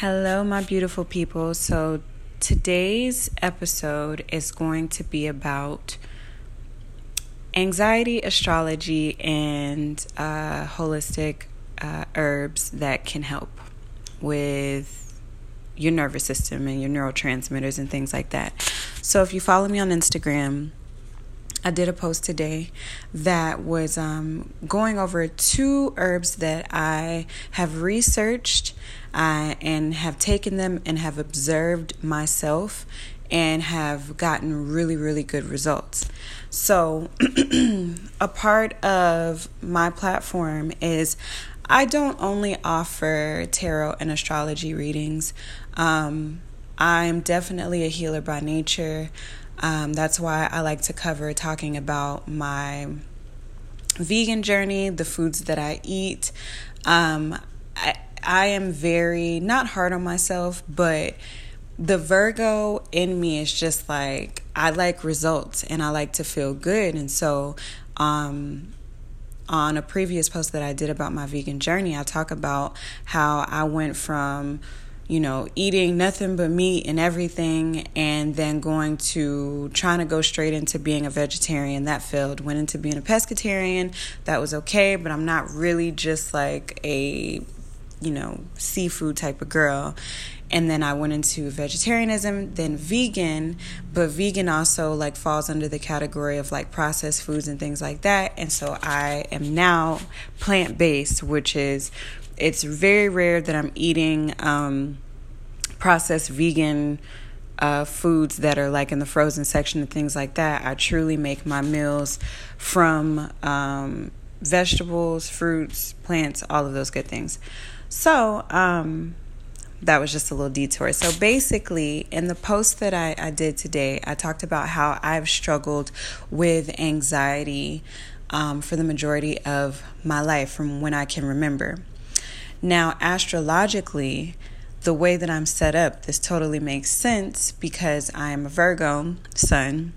Hello, my beautiful people. So, today's episode is going to be about anxiety, astrology, and uh, holistic uh, herbs that can help with your nervous system and your neurotransmitters and things like that. So, if you follow me on Instagram, I did a post today that was um, going over two herbs that I have researched uh, and have taken them and have observed myself and have gotten really, really good results. So, a part of my platform is I don't only offer tarot and astrology readings. Um, I'm definitely a healer by nature. Um, that's why I like to cover talking about my vegan journey, the foods that I eat. Um, I, I am very not hard on myself, but the Virgo in me is just like I like results and I like to feel good, and so um, on a previous post that I did about my vegan journey, I talk about how I went from you know, eating nothing but meat and everything, and then going to trying to go straight into being a vegetarian. That failed. Went into being a pescatarian. That was okay, but I'm not really just like a, you know, seafood type of girl. And then I went into vegetarianism, then vegan, but vegan also like falls under the category of like processed foods and things like that. And so I am now plant based, which is it's very rare that I'm eating um, processed vegan uh, foods that are like in the frozen section and things like that. I truly make my meals from um, vegetables, fruits, plants, all of those good things. So, um, that was just a little detour. So basically, in the post that I, I did today, I talked about how I've struggled with anxiety um, for the majority of my life from when I can remember. Now, astrologically, the way that I'm set up, this totally makes sense because I am a Virgo sun,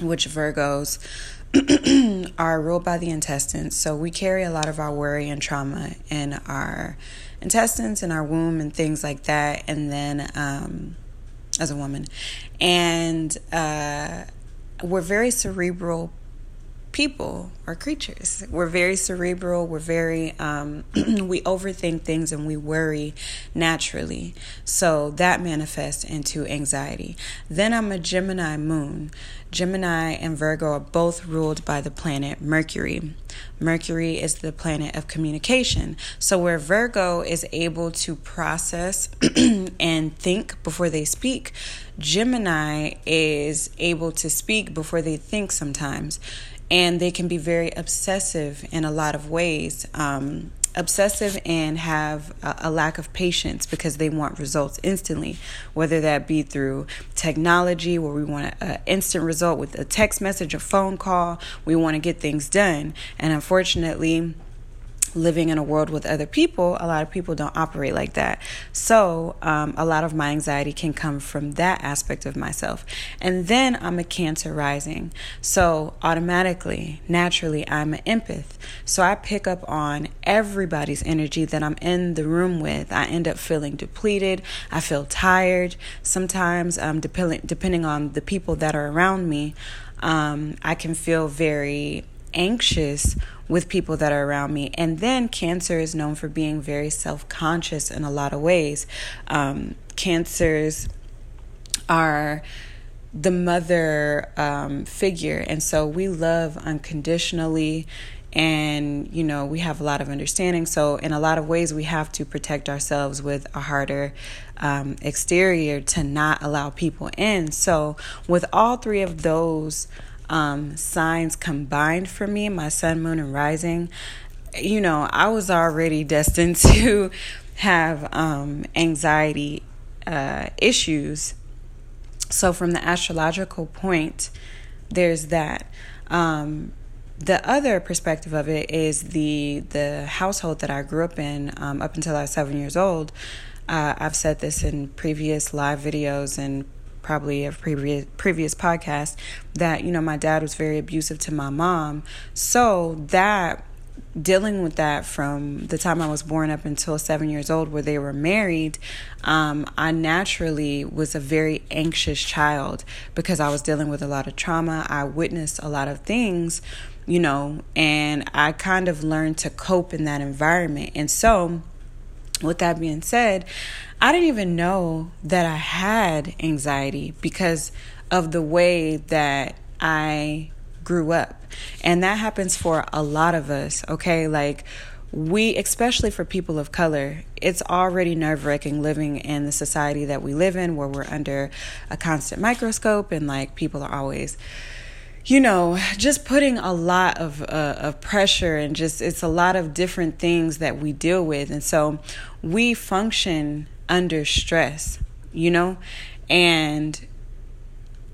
which Virgos are ruled by the intestines. So we carry a lot of our worry and trauma in our intestines and our womb and things like that. And then, um, as a woman, and uh, we're very cerebral people are creatures. We're very cerebral. We're very, um, we overthink things and we worry naturally. So that manifests into anxiety. Then I'm a Gemini moon. Gemini and Virgo are both ruled by the planet Mercury. Mercury is the planet of communication. So, where Virgo is able to process and think before they speak, Gemini is able to speak before they think sometimes and they can be very obsessive in a lot of ways. Um, obsessive and have a, a, lack of patience because they want results instantly, whether that be through technology, where we want an instant result with a text message, a phone call, we want to get things done. And unfortunately, living in a world with other people, a lot of people don't operate like that. So, um, a lot of my anxiety can come from that aspect of myself. And then I'm a Cancer rising. So, automatically, naturally, I'm an empath. So, I pick up on everybody's energy that I'm in the room with. I end up feeling depleted. I feel tired. Sometimes, um, depending, depending on the people that are around me, um, I can feel very anxious with people that are around me. And then cancer is known for being very self conscious in a lot of ways. Um, cancers are the mother um, figure, and so we love unconditionally. And, you know, we have a lot of understanding. So, in a lot of ways, we have to protect ourselves with a harder um, exterior to not allow people in. So, with all three of those um, signs combined for me my sun, moon, and rising you know, I was already destined to have um, anxiety uh, issues. So, from the astrological point, there's that. Um, the other perspective of it is the the household that I grew up in um, up until I was seven years old. Uh, I've said this in previous live videos and probably a previous previous podcast that you know my dad was very abusive to my mom so that dealing with that from the time I was born up until seven years old, where they were married, um, I naturally was a very anxious child because I was dealing with a lot of trauma. I witnessed a lot of things, you know, and I kind of learned to cope in that environment. And so, with that being said, I didn't even know that I had anxiety because of the way that I grew up. And that happens for a lot of us, okay? Like, we, especially for people of color, it's already nerve wracking living in the society that we live in where we're under a constant microscope and like people are always you know, just putting a lot of uh, of pressure and just it's a lot of different things that we deal with, and so we function under stress, you know, and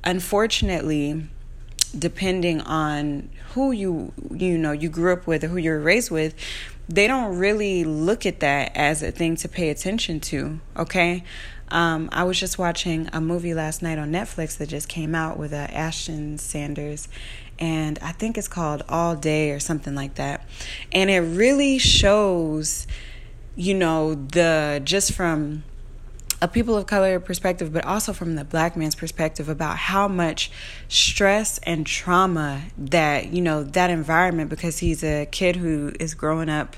unfortunately, depending on who you you know you grew up with or who you're raised with they don't really look at that as a thing to pay attention to okay? Um, i was just watching a movie last night on netflix that just came out with uh, ashton sanders and i think it's called all day or something like that. And it really shows you know the just from a people of color perspective, but also from the black man's perspective about how much stress and trauma that, you know, that environment, because he's a kid who is growing up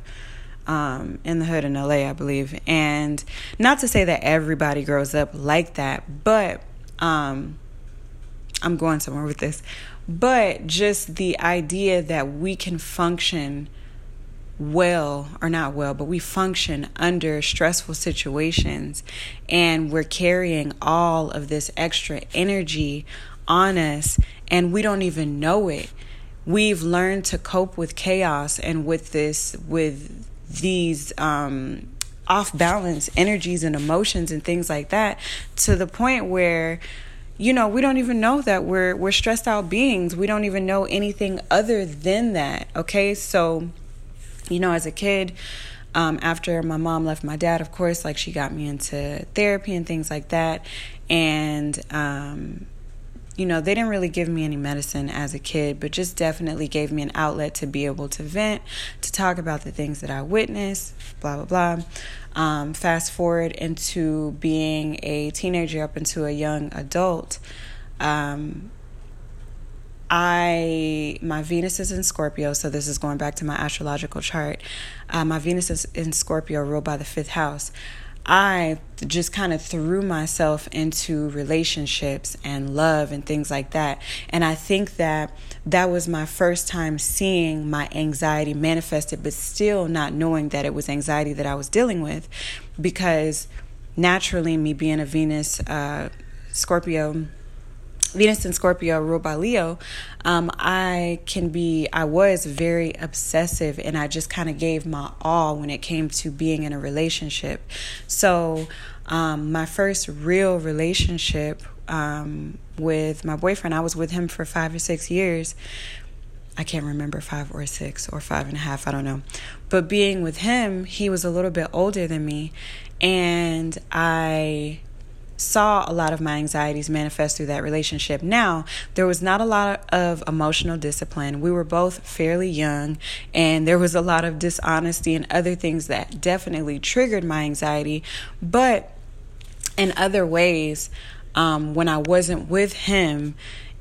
um, in the hood in LA, I believe. And not to say that everybody grows up like that, but um, I'm going somewhere with this. But just the idea that we can function well or not well, but we function under stressful situations and we're carrying all of this extra energy on us and we don't even know it. We've learned to cope with chaos and with this, with these, um, off balance energies and emotions and things like that to the point where you know we don't even know that we're we're stressed out beings we don't even know anything other than that okay so you know, as a kid, um, after my mom left my dad, of course, like she got me into therapy and things like that. And, um, you know, they didn't really give me any medicine as a kid, but just definitely gave me an outlet to be able to vent, to talk about the things that I witnessed, blah, blah, blah. Um, fast forward into being a teenager up into a young adult. Um, I my Venus is in Scorpio, so this is going back to my astrological chart. Uh, my Venus is in Scorpio, ruled by the fifth house. I just kind of threw myself into relationships and love and things like that. And I think that that was my first time seeing my anxiety manifested, but still not knowing that it was anxiety that I was dealing with because naturally, me being a Venus, uh, Scorpio, Venus and Scorpio ruled by Leo, um, I can be, I was very obsessive and I just kind of gave my all when it came to being in a relationship. So, um, my first real relationship um, with my boyfriend, I was with him for five or six years. I can't remember five or six or five and a half, I don't know. But being with him, he was a little bit older than me. And I saw a lot of my anxieties manifest through that relationship. Now, there was not a lot of emotional discipline. We were both fairly young, and there was a lot of dishonesty and other things that definitely triggered my anxiety. But in other ways, um, when I wasn't with him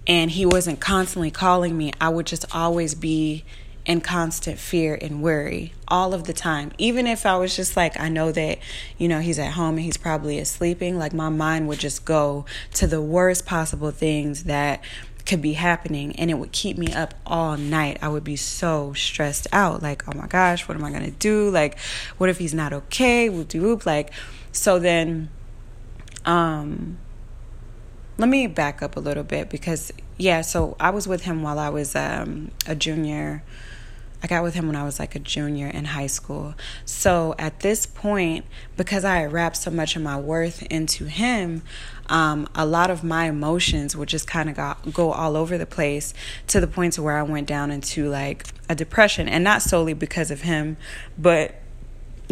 and he wasn't constantly calling me, I would just always be in constant fear and worry all of the time. Even if I was just like, I know that, you know, he's at home and he's probably sleeping, like my mind would just go to the worst possible things that could be happening and it would keep me up all night. I would be so stressed out. Like, oh my gosh, what am I gonna do? Like, what if he's not okay? Whoop de whoop. Like, so then, um, let me back up a little bit because yeah, so I was with him while I was um, a junior I got with him when I was like a junior in high school. So at this point, because I wrapped so much of my worth into him, um, a lot of my emotions would just kind of go, go all over the place to the point to where I went down into like a depression, and not solely because of him, but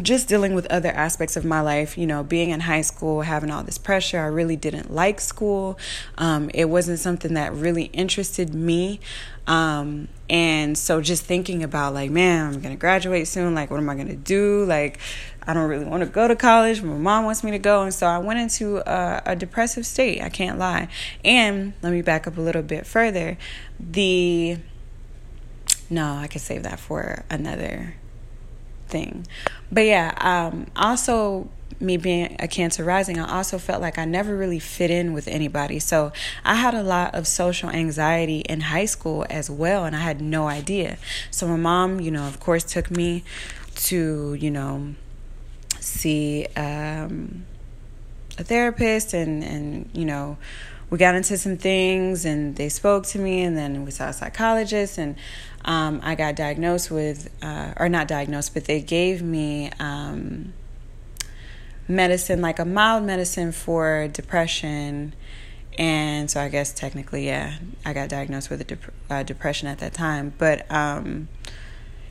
just dealing with other aspects of my life, you know, being in high school, having all this pressure. I really didn't like school. Um, it wasn't something that really interested me. Um, and so just thinking about, like, man, I'm going to graduate soon. Like, what am I going to do? Like, I don't really want to go to college. My mom wants me to go. And so I went into a, a depressive state. I can't lie. And let me back up a little bit further. The, no, I could save that for another thing. But yeah, um, also me being a Cancer rising, I also felt like I never really fit in with anybody. So I had a lot of social anxiety in high school as well, and I had no idea. So my mom, you know, of course, took me to, you know, see um, a therapist, and and you know, we got into some things, and they spoke to me, and then we saw a psychologist, and um, I got diagnosed with, uh, or not diagnosed, but they gave me um, medicine, like a mild medicine for depression. And so I guess technically, yeah, I got diagnosed with a dep- uh, depression at that time. But um,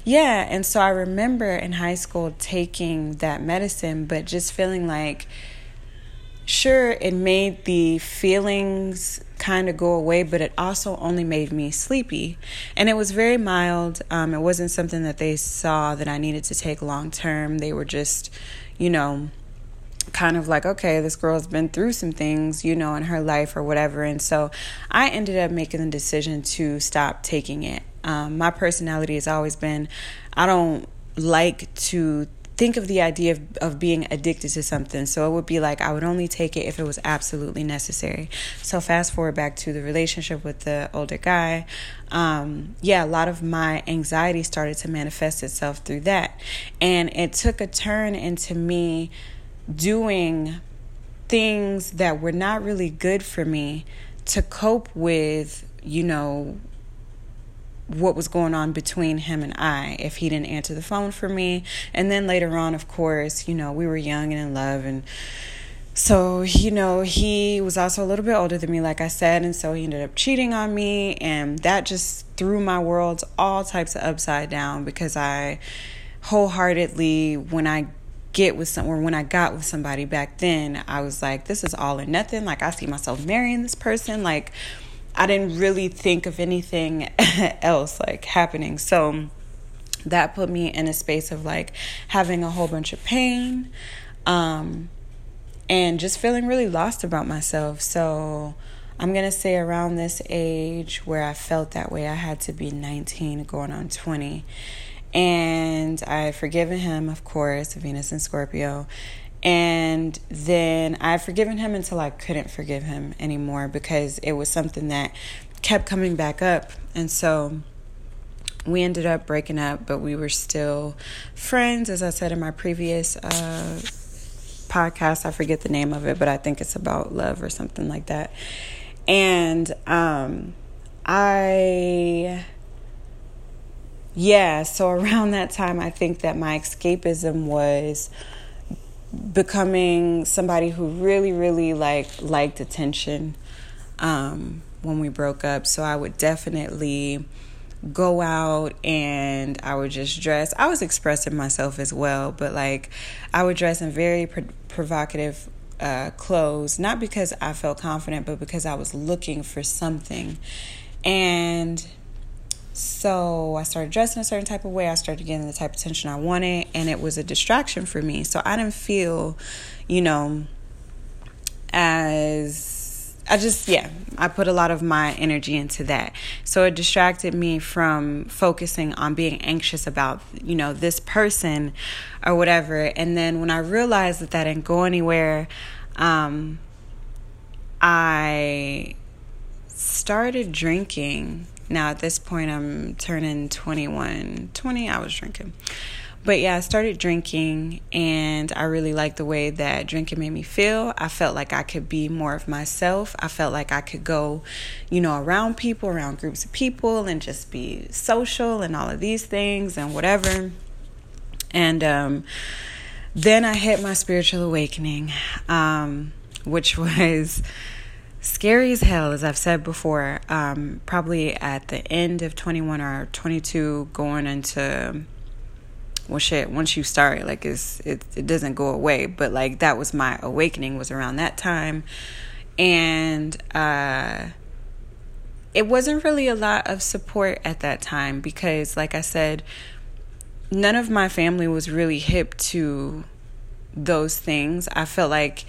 yeah, and so I remember in high school taking that medicine, but just feeling like, sure, it made the feelings kind of go away, but it also only made me sleepy. And it was very mild. Um, it wasn't something that they saw that I needed to take long term. They were just, you know, kind of like, okay, this girl's been through some things, you know, in her life or whatever. And so I ended up making the decision to stop taking it. Um, my personality has always been, I don't like to think of the idea of, of being addicted to something. So it would be like I would only take it if it was absolutely necessary. So fast forward back to the relationship with the older guy. Um, yeah, a lot of my anxiety started to manifest itself through that. And it took a turn into me doing things that were not really good for me to cope with, you know, what was going on between him and I if he didn't answer the phone for me. And then later on, of course, you know, we were young and in love. And so, you know, he was also a little bit older than me, like I said. And so he ended up cheating on me. And that just threw my world all types of upside down because I wholeheartedly, when I get with someone when I got with somebody back then, I was like, this is all or nothing. Like I see myself marrying this person. Like I didn't really think of anything else like happening. So that put me in a space of like having a whole bunch of pain um, and just feeling really lost about myself. So I'm going to say around this age where I felt that way, I had to be 19 going on 20. And I forgiven him, of course, Venus and Scorpio. And then I've forgiven him until I couldn't forgive him anymore because it was something that kept coming back up. And so we ended up breaking up, but we were still friends, as I said in my previous uh, podcast. I forget the name of it, but I think it's about love or something like that. And um, I, yeah, so around that time, I think that my escapism was becoming somebody who really really like liked attention um, when we broke up. So i would definitely go out and i would just dress. I was expressing myself as well but like i would dress in very pro- provocative uh, clothes not because i felt confident but because i was looking for something. And so I started dressing a certain type of way. I started getting the type of attention I wanted, and it was a distraction for me. So I didn't feel, you know, as I just, yeah, I put a lot of my energy into that. So it distracted me from focusing on being anxious about, you know, this person or whatever. And then when I realized that that didn't go anywhere, um, I started drinking now at this point I'm turning 21. 20 I was drinking. But yeah, I started drinking and I really liked the way that drinking made me feel. I felt like I could be more of myself. I felt like I could go, you know, around people, around groups of people and just be social and all of these things and whatever. And um, then I hit my spiritual awakening, um, which was scary as hell, as I've said before. Um, probably at the end of 21 or 22, going into well shit once you start like it's it, it doesn't go away. But like that was my awakening was around that time. And uh it wasn't really a lot of support at that time because like i said none of my family was really hip to those things. I felt like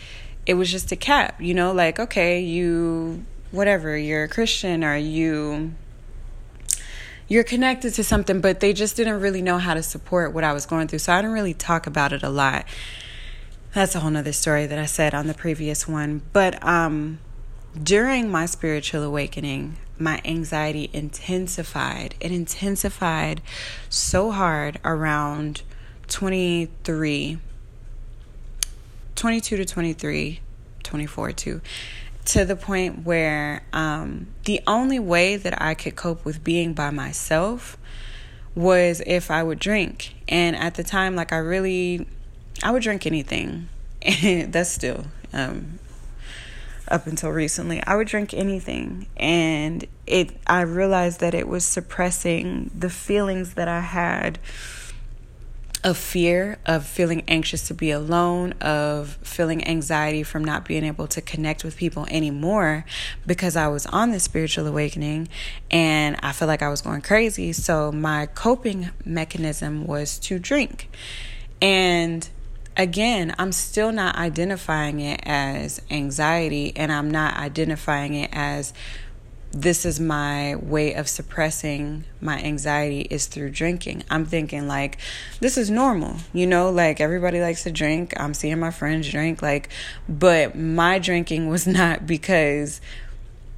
it was just a cap you know like okay you whatever you're a christian or you you're connected to something, but they just didn't really know how to support what I was going through. So I didn't really talk about it a lot. That's a whole nother story that I said on the previous one. But um, during my spiritual awakening, my anxiety intensified. It intensified so hard around 23, 22 to 23, 24 too to the point where um, the only way that I could cope with being by myself was if I would drink. And at the time, like I really, I would drink anything. And that's still, um, up until recently, I would drink anything. And it, I realized that it was suppressing the feelings that I had of fear, of feeling anxious to be alone, of feeling anxiety from not being able to connect with people anymore because I was on this spiritual awakening and I felt like I was going crazy. So my coping mechanism was to drink. And again, I'm still not identifying it as anxiety and I'm not identifying it as this is my way of suppressing my anxiety is through drinking. I'm thinking like this is normal, you know, like everybody likes to drink. I'm seeing my friends drink like but my drinking was not because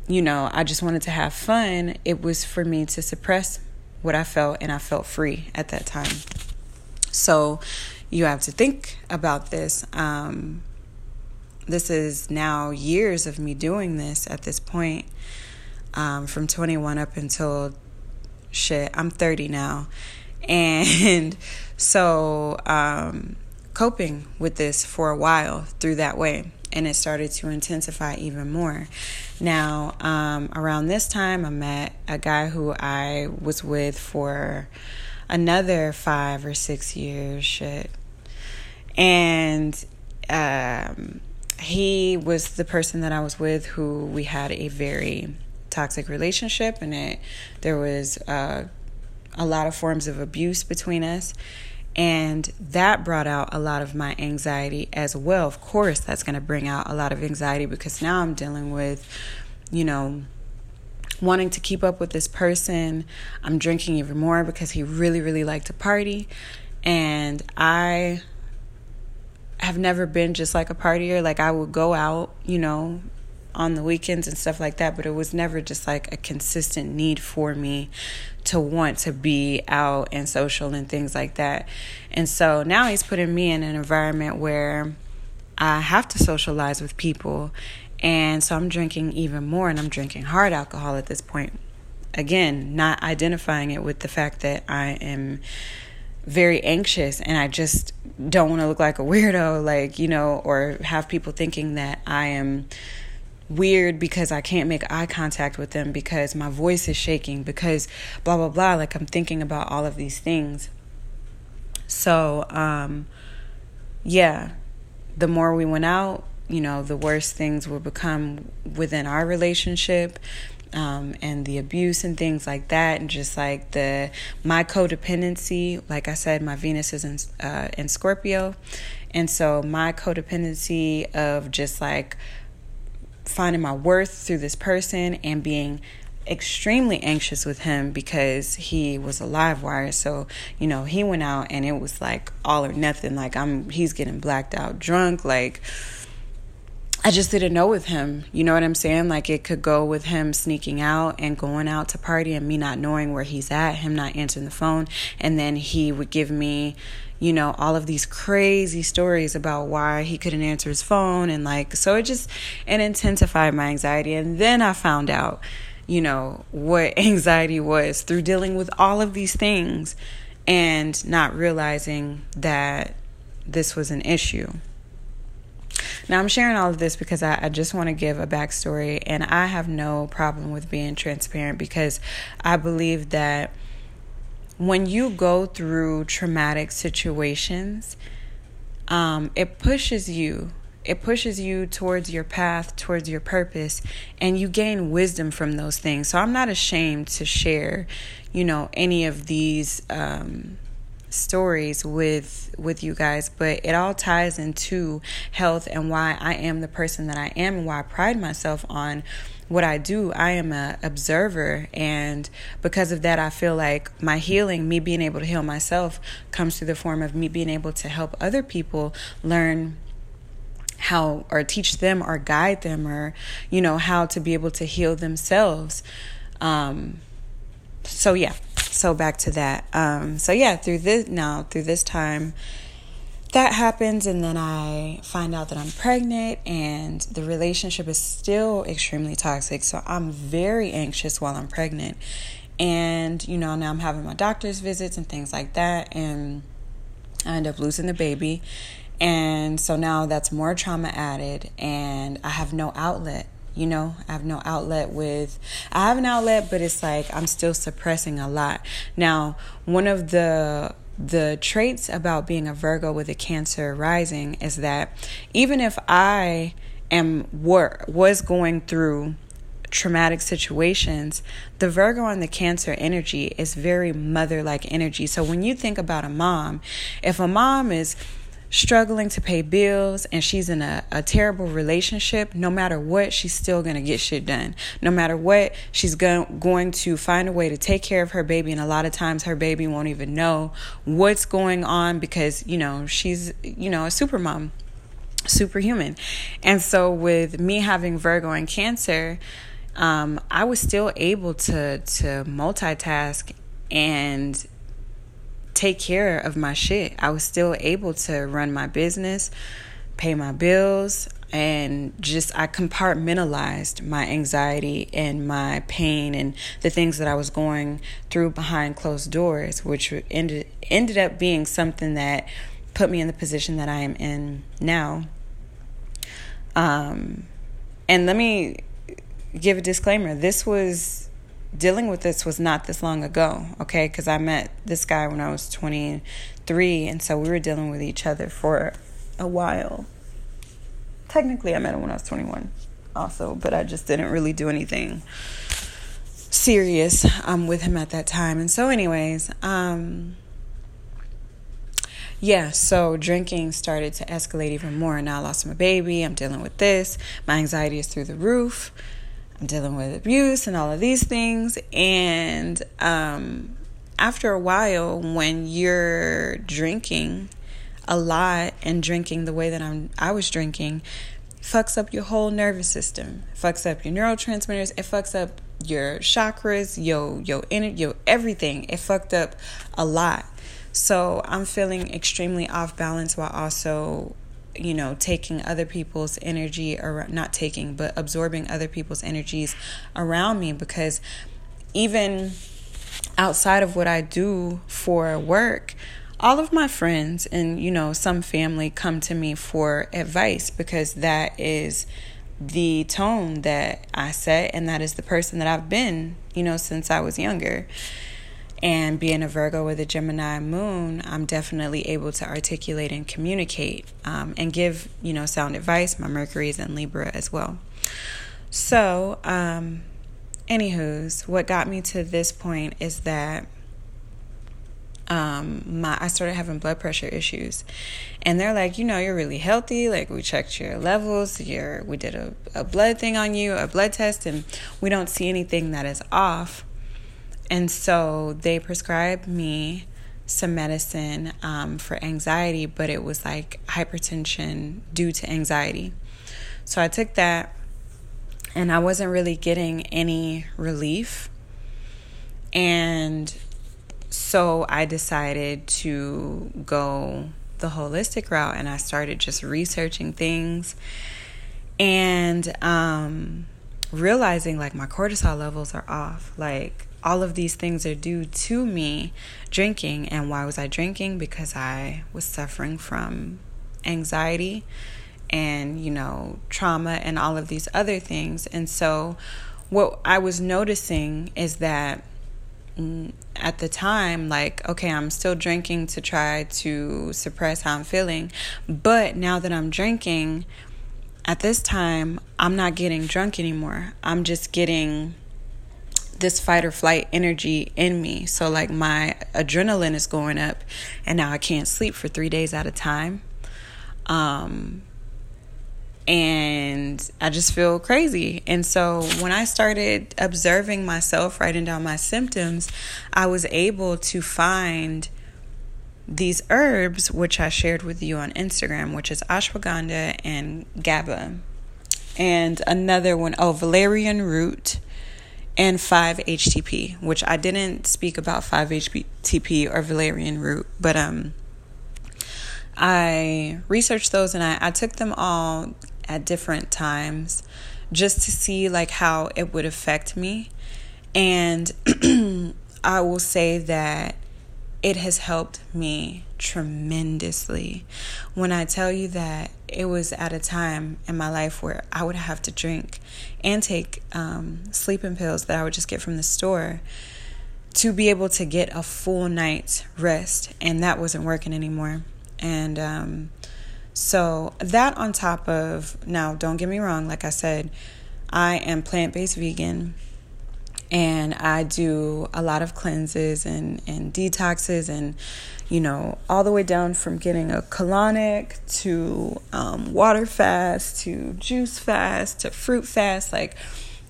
you know, I just wanted to have fun. It was for me to suppress what I felt and I felt free at that time. So you have to think about this. Um, this is now years of me doing this at this point um, from 21 up until shit, I'm 30 now. And so, um, coping with this for a while through that way. And it started to intensify even more. Now, um, around this time, I met a guy who I was with for another five or six years, shit. And um, he was the person that I was with who we had a very toxic relationship and it there was uh, a lot of forms of abuse between us and that brought out a lot of my anxiety as well. Of course that's going to bring out a lot of anxiety because now i'm dealing with you know wanting to keep up with this person. I'm drinking even more because he really really liked to party and i have never been just like a partier. Like i would go out you know on the weekends and stuff like that, but it was never just like a consistent need for me to want to be out and social and things like that. And so now he's putting me in an environment where I have to socialize with people. And so I'm drinking even more and I'm drinking hard alcohol at this point. Again, not identifying it with the fact that I am very anxious and I just don't want to look like a weirdo, like, you know, or have people thinking that I am weird because I can't make eye contact with them because my voice is shaking because blah blah blah like I'm thinking about all of these things. So, um yeah, the more we went out, you know, the worse things would become within our relationship. Um, and the abuse and things like that, and just like the my codependency. Like I said, my Venus is in uh, in Scorpio, and so my codependency of just like finding my worth through this person and being extremely anxious with him because he was a live wire so you know he went out and it was like all or nothing like i'm he's getting blacked out drunk like I just didn't know with him. You know what I'm saying? Like it could go with him sneaking out and going out to party and me not knowing where he's at, him not answering the phone, and then he would give me, you know, all of these crazy stories about why he couldn't answer his phone and like so it just it intensified my anxiety and then I found out, you know, what anxiety was through dealing with all of these things and not realizing that this was an issue. Now, I'm sharing all of this because I, I just want to give a backstory, and I have no problem with being transparent because I believe that when you go through traumatic situations, um, it pushes you. It pushes you towards your path, towards your purpose, and you gain wisdom from those things. So I'm not ashamed to share, you know, any of these um, stories with with you guys but it all ties into health and why I am the person that I am and why I pride myself on what I do, I am an observer and because of that I feel like my healing, me being able to heal myself comes through the form of me being able to help other people learn how or teach them or guide them or you know how to be able to heal themselves. Um so yeah, so back to that. Um so yeah, through this now through this time that happens and then I find out that I'm pregnant and the relationship is still extremely toxic. So I'm very anxious while I'm pregnant. And you know, now I'm having my doctor's visits and things like that and I end up losing the baby. And so now that's more trauma added and I have no outlet you know i have no outlet with i have an outlet but it's like i'm still suppressing a lot now one of the the traits about being a Virgo with a Cancer rising is that even if I am were was going through traumatic situations, the Virgo and the Cancer energy is very mother like energy. So when you think about a mom, if a mom is struggling to pay bills and she's in a, a terrible relationship, no matter what, she's still going to get shit done. No matter what, she's go- going to find a way to take care of her baby. And a lot of times her baby won't even know what's going on because, you know, she's, you know, a super mom, superhuman. And so with me having Virgo and Cancer, um, I was still able to to multitask and take care of my shit. I was still able to run my business, pay my bills, and just I compartmentalized my anxiety and my pain and the things that I was going through behind closed doors, which ended ended up being something that put me in the position that I am in now. Um, and let me give a disclaimer. This was dealing with this was not this long ago, okay? Because I met this guy when I was 23, and so we were dealing with each other for a while. Technically, I met him when I was 21, also, but I just didn't really do anything serious um, with him at that time. And so, anyways, um, yeah, so drinking started to escalate even more. And now I lost my baby. I'm dealing with this. My anxiety is through the roof. Dealing with abuse and all of these things. And um, after a while, when you're drinking a lot and drinking the way that I'm, I was drinking, fucks up your whole nervous system, fucks up your neurotransmitters, it fucks up your chakras, your your energy, your everything. It fucked up a lot. So I'm feeling extremely off balance while also you know, taking other people's energy or not taking, but absorbing other people's energies around me because even outside of what I do for work, all of my friends and you know some family come to me for advice because that is the tone that I set and that is the person that I've been, you know, since I was younger. And being a Virgo with a Gemini moon, I'm definitely able to articulate and communicate um, and give, you know, sound advice. My Mercury is in Libra as well. So, um, anywho's, what got me to this point is that um, my I started having blood pressure issues, and they're like, you know, you're really healthy. Like we checked your levels, your we did a, a blood thing on you, a blood test, and we don't see anything that is off. And so they prescribed me some medicine um, for anxiety, but it was like hypertension due to anxiety. So I took that and I wasn't really getting any relief. And so I decided to go the holistic route and I started just researching things and um, realizing like my cortisol levels are off. Like all of these things are due to me drinking. And why was I drinking? Because I was suffering from anxiety and, you know, trauma and all of these other things. And so, what I was noticing is that mm, at the time like, okay, I'm still drinking to try to suppress how I'm feeling. But now that I'm drinking, at this time, I'm not getting drunk anymore. I'm just getting this fight or flight energy in me. So, like, my adrenaline is going up, and now I can't sleep for three days at a time. Um, and I just feel crazy. And so, when I started observing myself, writing down my symptoms, I was able to find these herbs, which I shared with you on Instagram, which is ashwagandha and GABA. And another one, oh, valerian root and 5-HTP, which I didn't speak about 5-HTP or valerian root, but um, I researched those and I, I took them all at different times just to see like how it would affect me. And I will say that it has helped me tremendously. When I tell you that it was at a time in my life where I would have to drink and take um, sleeping pills that I would just get from the store to be able to get a full night's rest, and that wasn't working anymore. And um, so, that on top of now, don't get me wrong, like I said, I am plant based vegan and I do a lot of cleanses and, and detoxes and you know all the way down from getting a colonic to um, water fast to juice fast to fruit fast. Like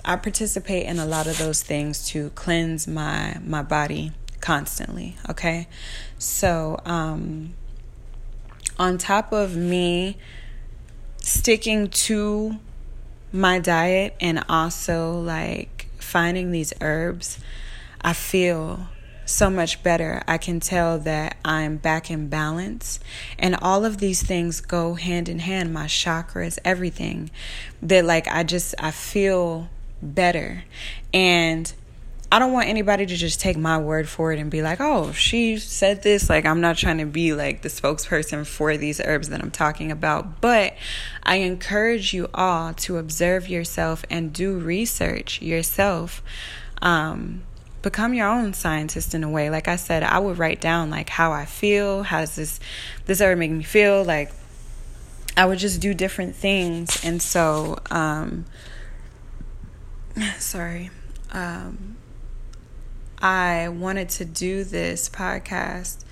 I participate in a lot of those things to cleanse my my body constantly okay? So um on top of me sticking to my diet and also like finding these herbs, I feel so much better. I can tell that I'm back in balance. And all of these things go hand in hand my chakras, everything. That, like, I just, I feel better. And I don't want anybody to just take my word for it and be like, oh, she said this. Like, I'm not trying to be like the spokesperson for these herbs that I'm talking about. But I encourage you all to observe yourself and do research yourself. Um, become your own scientist in a way. Like I said, I would write down like how I feel, how does this this herb make me feel? Like I would just do different things. And so um sorry. Um I wanted to do this podcast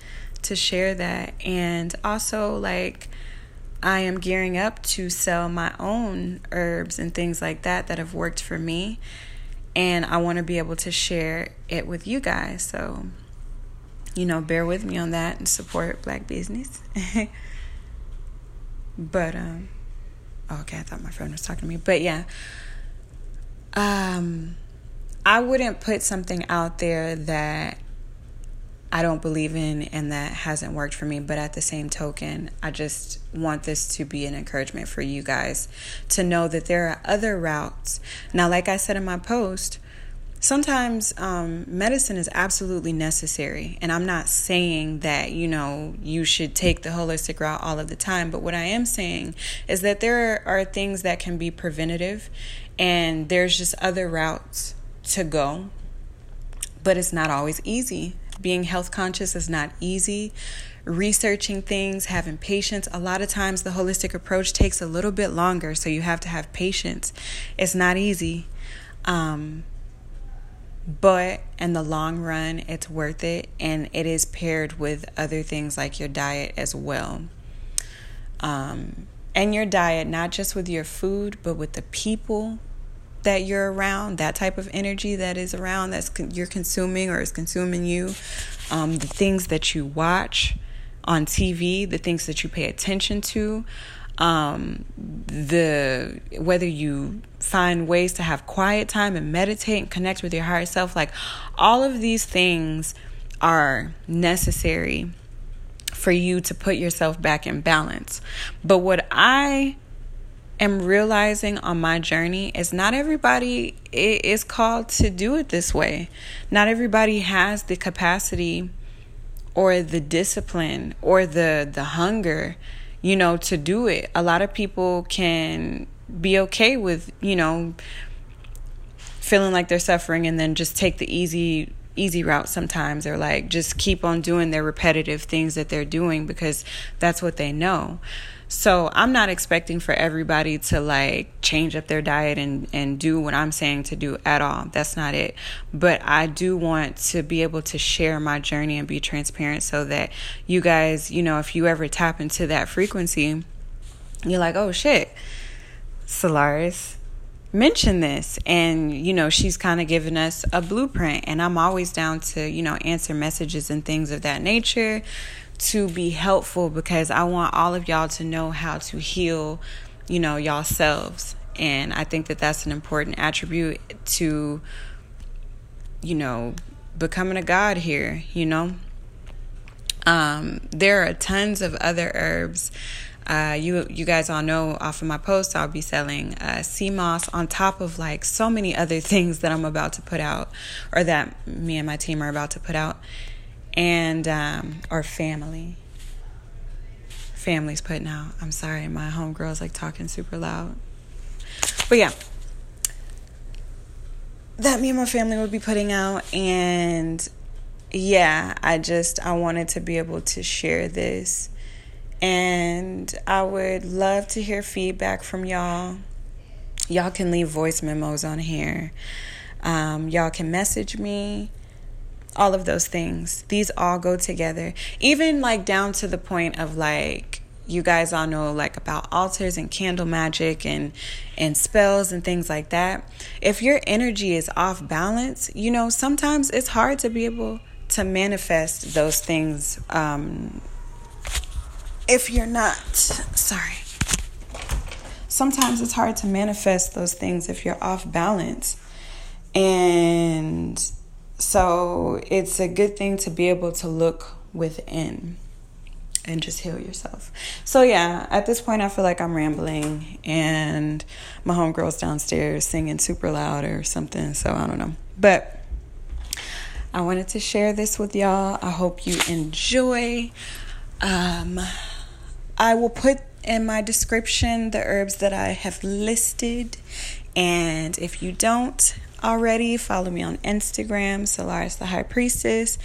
to share that and also like I am gearing up to sell my own herbs and things like that that have worked for me and I want to be able to share it with you guys. So, you know, bear with me on that and support black business. but um okay, I thought my friend was talking to me. But yeah. Um I wouldn't put something out there that I don't believe in and that hasn't worked for me. But at the same token, I just want this to be an encouragement for you guys to know that there are other routes. Now, like I said in my post, sometimes um, medicine is absolutely necessary. And I'm not saying that, you know, you should take the holistic route all of the time. But what I am saying is that there are things that can be preventative and there's just other routes to go, but it's not always easy. Being health conscious is not easy. Researching things, having patience. A lot of times, the holistic approach takes a little bit longer, so you have to have patience. It's not easy. Um, but in the long run, it's worth it, and it is paired with other things like your diet as well. Um, and your diet, not just with your food, but with the people that you're around, that type of energy that is around that's con- you're consuming or is consuming you, um, the things that you watch on TV, the things that you pay attention to, um, the whether you find ways to have quiet time and meditate and connect with your higher self, like all of these things are necessary for you to put yourself back in balance. But what I am realizing on my journey is not everybody is called to do it this way. Not everybody has the capacity or the discipline or the the hunger, you know, to do it. A lot of people can be okay with, you know, feeling like they're suffering and then just take the easy easy route sometimes or like just keep on doing their repetitive things that they're doing because that's what they know. So I'm not expecting for everybody to like change up their diet and, and do what I'm saying to do at all. That's not it. But I do want to be able to share my journey and be transparent so that you guys, you know, if you ever tap into that frequency, you're like, oh shit, Solaris mentioned this and you know she's kind of given us a blueprint and i'm always down to you know answer messages and things of that nature to be helpful because I want all of y'all to know how to heal, you know, yourselves. And I think that that's an important attribute to, you know, becoming a god here, you know. Um, there are tons of other herbs. Uh, you you guys all know off of my post, I'll be selling uh, sea moss on top of like so many other things that I'm about to put out, or that me and my team are about to put out and um, or family. Family's putting out. I'm sorry, my homegirl's like talking super loud. But yeah, that me and my family would be putting out, and yeah, I just I wanted to be able to share this, and I would love to hear feedback from y'all. Y'all can leave voice memos on here. Um, y'all can message me all of those things. These all go together. Even like down to the point of like you guys all know like about altars and candle magic and and spells and things like that. If your energy is off balance, you know, sometimes it's hard to be able to manifest those things um if you're not sorry. Sometimes it's hard to manifest those things if you're off balance. And so it's a good thing to be able to look within and just heal yourself. So yeah, at this point I feel like I'm rambling and my homegirl's downstairs singing super loud or something, so I don't know. But I wanted to share this with y'all. I hope you enjoy. Um, I will put in my description the herbs that I have listed. And if you don't, already, follow me on Instagram, Solaris the High Priestess,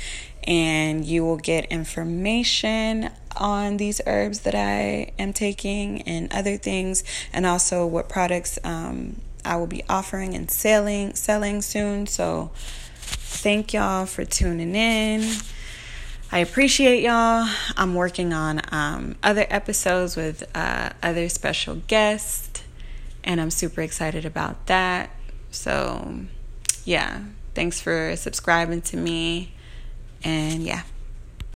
and you will get information on these herbs that I am taking and other things, and also what products um, I will be offering and selling selling soon. So, thank y'all for tuning in. I appreciate y'all. I'm working on um, other episodes with uh, other special guests, and I'm super excited about that. So, yeah, thanks for subscribing to me. And yeah.